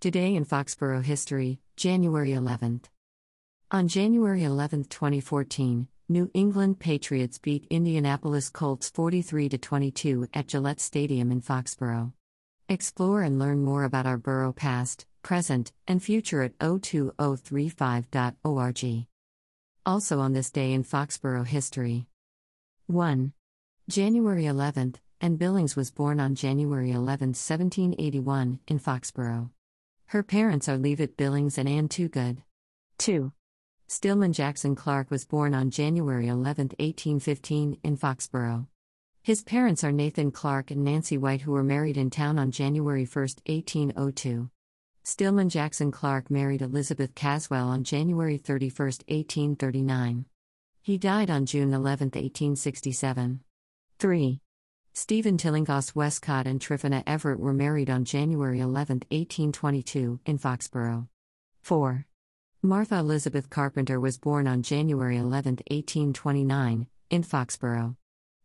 Today in Foxborough history, January 11th. On January 11, 2014, New England Patriots beat Indianapolis Colts 43 22 at Gillette Stadium in Foxborough. Explore and learn more about our borough past, present, Ann future at 02035.org. Also on this day in Foxborough history. 1. January 11th, and Billings was born on January 11, 1781, in Foxborough. Her parents are Leavitt Billings and Anne Toogood. 2. Stillman Jackson Clark was born on January 11, 1815, in Foxborough. His parents are Nathan Clark and Nancy White, who were married in town on January 1, 1802. Stillman Jackson Clark married Elizabeth Caswell on January 31, 1839. He died on June 11, 1867. 3. Stephen Tillinghast Westcott and Tryphena Everett were married on January 11, 1822, in Foxborough. 4. Martha Elizabeth Carpenter was born on January 11, 1829, in Foxborough.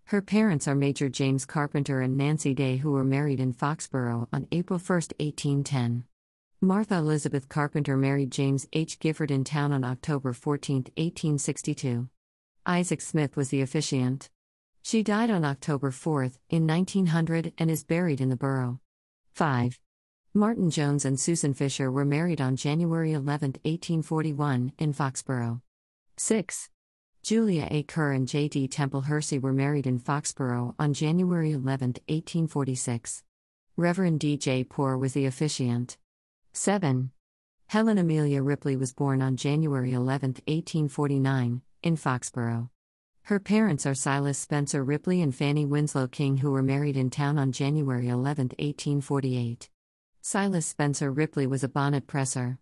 Her parents are Major James Carpenter and Nancy Day, who were married in Foxborough on April 1, 1810. Martha Elizabeth Carpenter married James H. Gifford in town on October 14, 1862. Isaac Smith was the officiant. She died on October 4, in 1900, and is buried in the borough. 5. Martin Jones and Susan Fisher were married on January 11, 1841, in Foxborough. 6. Julia A. Kerr and J. D. Temple Hersey were married in Foxborough on January 11, 1846. Reverend D. J. Poor was the officiant. 7. Helen Amelia Ripley was born on January 11, 1849, in Foxborough. Her parents are Silas Spencer Ripley and Fanny Winslow King, who were married in town on January 11, 1848. Silas Spencer Ripley was a bonnet presser.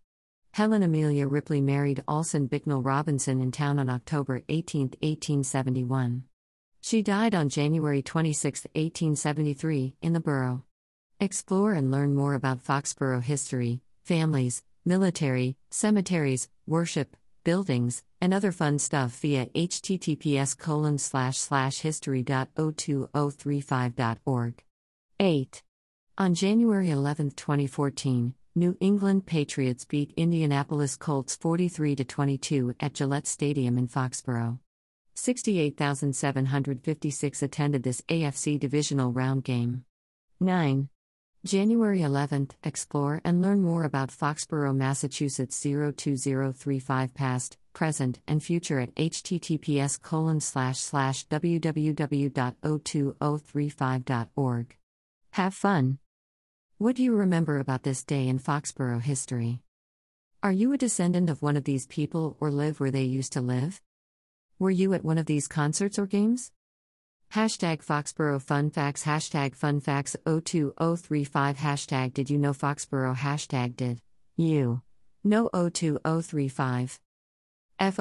Helen Amelia Ripley married Alson Bicknell Robinson in town on October 18, 1871. She died on January 26, 1873, in the borough. Explore and learn more about Foxborough history, families, military, cemeteries, worship, buildings, and other fun stuff via https colon slash slash history.02035.org. 8. On January 11, 2014, New England Patriots beat Indianapolis Colts 43 22 at Gillette Stadium in Foxborough. 68,756 attended this AFC divisional round game. 9. January 11th, explore and learn more about Foxborough, Massachusetts 02035 past, present, and future at https colon slash slash www.02035.org. Have fun! What do you remember about this day in Foxborough history? Are you a descendant of one of these people or live where they used to live? Were you at one of these concerts or games? Hashtag Foxborough Fun Facts Hashtag Fun Facts 02035 Hashtag Did you know Foxborough Hashtag Did you know 02035 F